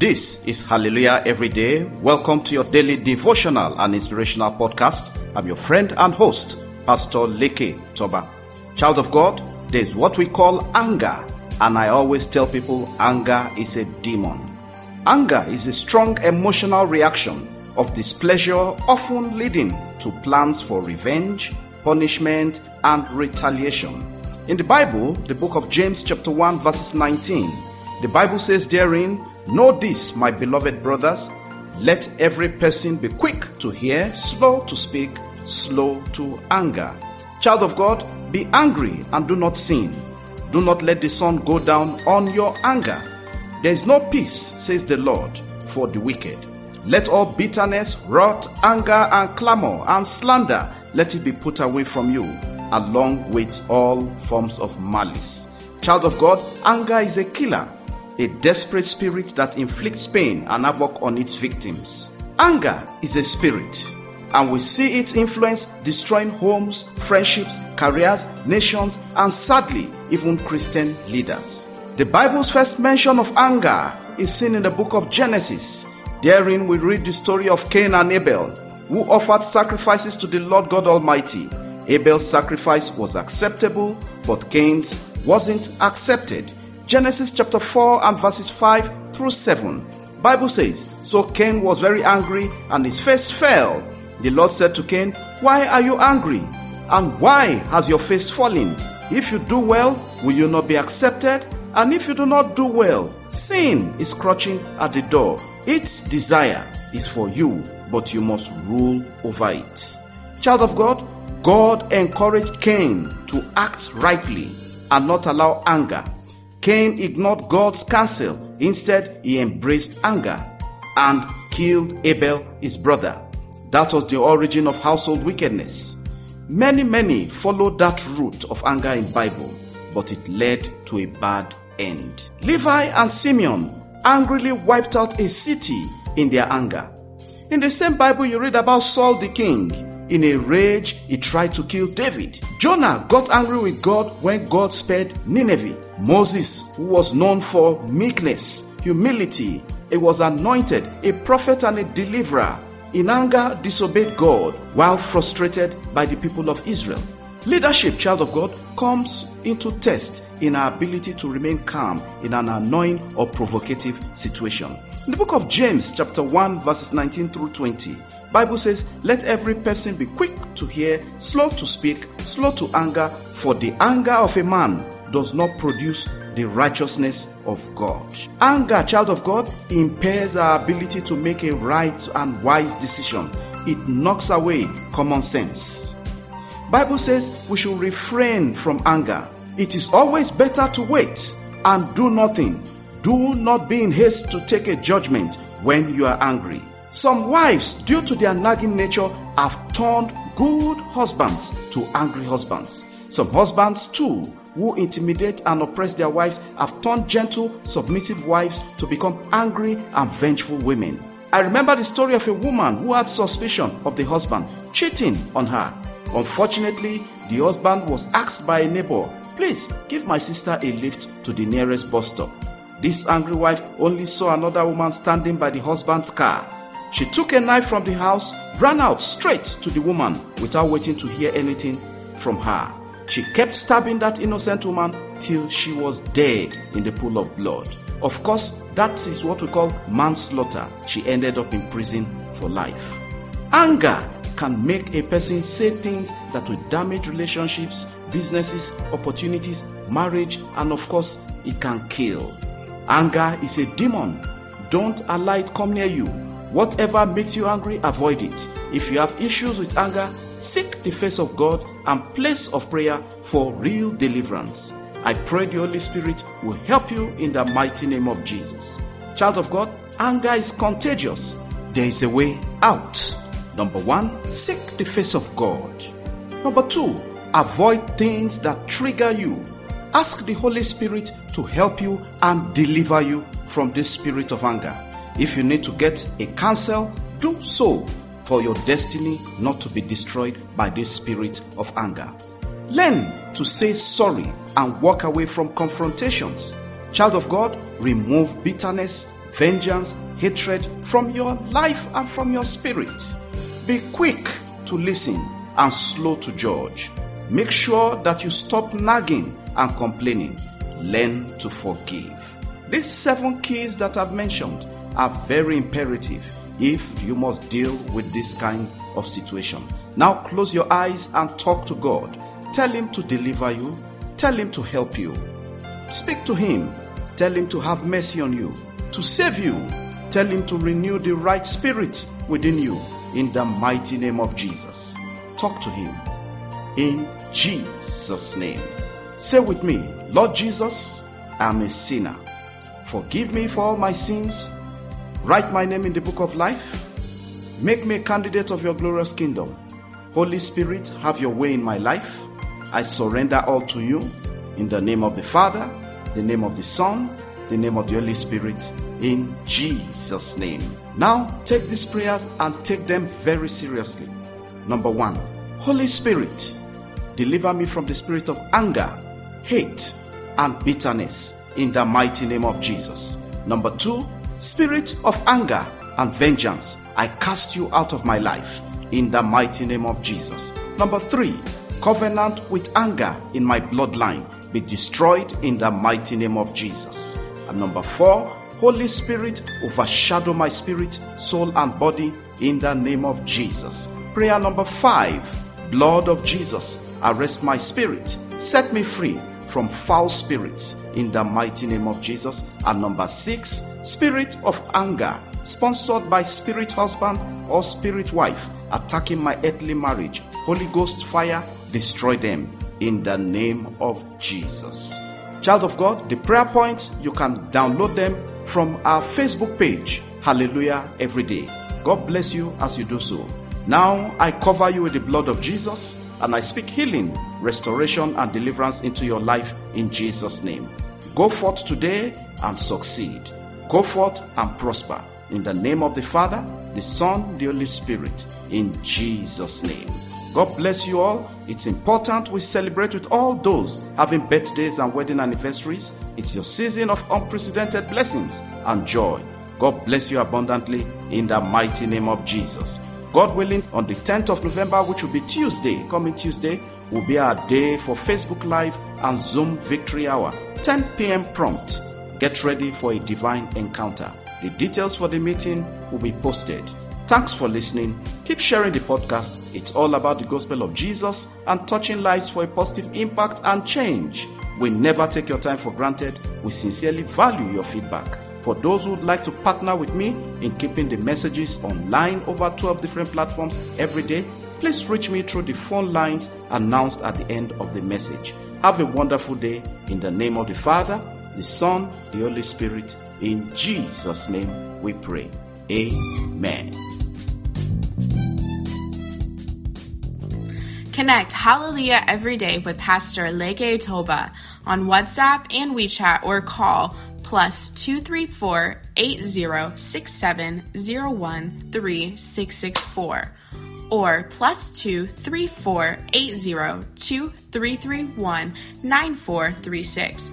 This is Hallelujah Every Day. Welcome to your daily devotional and inspirational podcast. I'm your friend and host, Pastor Leke Toba. Child of God, there's what we call anger, and I always tell people anger is a demon. Anger is a strong emotional reaction of displeasure, often leading to plans for revenge, punishment, and retaliation. In the Bible, the book of James, chapter 1, verses 19, the Bible says therein, Know this, my beloved brothers, let every person be quick to hear, slow to speak, slow to anger. Child of God, be angry and do not sin. Do not let the sun go down on your anger. There is no peace, says the Lord, for the wicked. Let all bitterness, wrath, anger, and clamor and slander let it be put away from you, along with all forms of malice. Child of God, anger is a killer, a desperate spirit that inflicts pain and havoc on its victims. Anger is a spirit, and we see its influence destroying homes, friendships, careers, nations, and sadly, even Christian leaders. The Bible's first mention of anger is seen in the book of Genesis. Therein, we read the story of Cain and Abel who offered sacrifices to the Lord God Almighty. Abel's sacrifice was acceptable, but Cain's wasn't accepted. Genesis chapter 4 and verses 5 through 7. Bible says, So Cain was very angry and his face fell. The Lord said to Cain, Why are you angry? And why has your face fallen? If you do well, will you not be accepted? And if you do not do well, sin is crouching at the door. Its desire is for you but you must rule over it. Child of God, God encouraged Cain to act rightly and not allow anger. Cain ignored God's counsel. Instead, he embraced anger and killed Abel, his brother. That was the origin of household wickedness. Many, many followed that route of anger in Bible, but it led to a bad end. Levi and Simeon angrily wiped out a city in their anger. In the same Bible, you read about Saul the king. In a rage, he tried to kill David. Jonah got angry with God when God spared Nineveh. Moses, who was known for meekness, humility, he was anointed a prophet and a deliverer. In anger, disobeyed God while frustrated by the people of Israel. Leadership, child of God, comes into test in our ability to remain calm in an annoying or provocative situation. In the book of James, chapter 1, verses 19 through 20, Bible says, Let every person be quick to hear, slow to speak, slow to anger, for the anger of a man does not produce the righteousness of God. Anger, child of God, impairs our ability to make a right and wise decision. It knocks away common sense. Bible says we should refrain from anger. It is always better to wait and do nothing do not be in haste to take a judgment when you are angry. Some wives, due to their nagging nature, have turned good husbands to angry husbands. Some husbands, too, who intimidate and oppress their wives, have turned gentle, submissive wives to become angry and vengeful women. I remember the story of a woman who had suspicion of the husband cheating on her. Unfortunately, the husband was asked by a neighbor, Please give my sister a lift to the nearest bus stop. This angry wife only saw another woman standing by the husband's car. She took a knife from the house, ran out straight to the woman without waiting to hear anything from her. She kept stabbing that innocent woman till she was dead in the pool of blood. Of course, that is what we call manslaughter. She ended up in prison for life. Anger can make a person say things that will damage relationships, businesses, opportunities, marriage, and of course, it can kill. Anger is a demon. Don't allow it come near you. Whatever makes you angry, avoid it. If you have issues with anger, seek the face of God and place of prayer for real deliverance. I pray the Holy Spirit will help you in the mighty name of Jesus. Child of God, anger is contagious. There is a way out. Number one, seek the face of God. Number two, avoid things that trigger you Ask the Holy Spirit to help you and deliver you from this spirit of anger. If you need to get a counsel, do so for your destiny not to be destroyed by this spirit of anger. Learn to say sorry and walk away from confrontations. Child of God, remove bitterness, vengeance, hatred from your life and from your spirit. Be quick to listen and slow to judge. Make sure that you stop nagging and complaining. Learn to forgive. These seven keys that I've mentioned are very imperative if you must deal with this kind of situation. Now close your eyes and talk to God. Tell Him to deliver you. Tell Him to help you. Speak to Him. Tell Him to have mercy on you, to save you. Tell Him to renew the right spirit within you in the mighty name of Jesus. Talk to Him in Jesus' name. Say with me, Lord Jesus, I'm a sinner. Forgive me for all my sins. Write my name in the book of life. Make me a candidate of your glorious kingdom. Holy Spirit, have your way in my life. I surrender all to you in the name of the Father, the name of the Son, the name of the Holy Spirit, in Jesus' name. Now, take these prayers and take them very seriously. Number one, Holy Spirit, deliver me from the spirit of anger, hate, and bitterness in the mighty name of Jesus. Number two, spirit of anger and vengeance, I cast you out of my life in the mighty name of Jesus. Number three, covenant with anger in my bloodline be destroyed in the mighty name of Jesus. And number four, Holy Spirit overshadow my spirit, soul, and body in the name of Jesus. Prayer number five, blood of Jesus, arrest my spirit, set me free from foul spirits in the mighty name of Jesus. And number six, spirit of anger, sponsored by spirit husband or spirit wife, attacking my earthly marriage. Holy Ghost fire, destroy them in the name of Jesus. Child of God, the prayer points, you can download them from our Facebook page, Hallelujah Every Day. God bless you as you do so. Now I cover you with the blood of Jesus and I speak healing, restoration, and deliverance into your life in Jesus' name. Go forth today and succeed. Go forth and prosper. In the name of the Father, the Son, the Holy Spirit, in Jesus' name. God bless you all. It's important we celebrate with all those having birthdays and wedding anniversaries. It's your season of unprecedented blessings and joy. God bless you abundantly in the mighty name of Jesus. God willing, on the 10th of November, which will be Tuesday, coming Tuesday, will be our day for Facebook Live and Zoom Victory Hour, 10 p.m. prompt. Get ready for a divine encounter. The details for the meeting will be posted. Thanks for listening. Keep sharing the podcast. It's all about the gospel of Jesus and touching lives for a positive impact and change. We never take your time for granted. We sincerely value your feedback. For those who would like to partner with me in keeping the messages online over 12 different platforms every day, please reach me through the phone lines announced at the end of the message. Have a wonderful day in the name of the Father, the Son, the Holy Spirit. In Jesus' name we pray. Amen. Connect Hallelujah every day with Pastor Leke Toba on WhatsApp and WeChat or call plus 234 8067 013 or plus 234 802331 9436.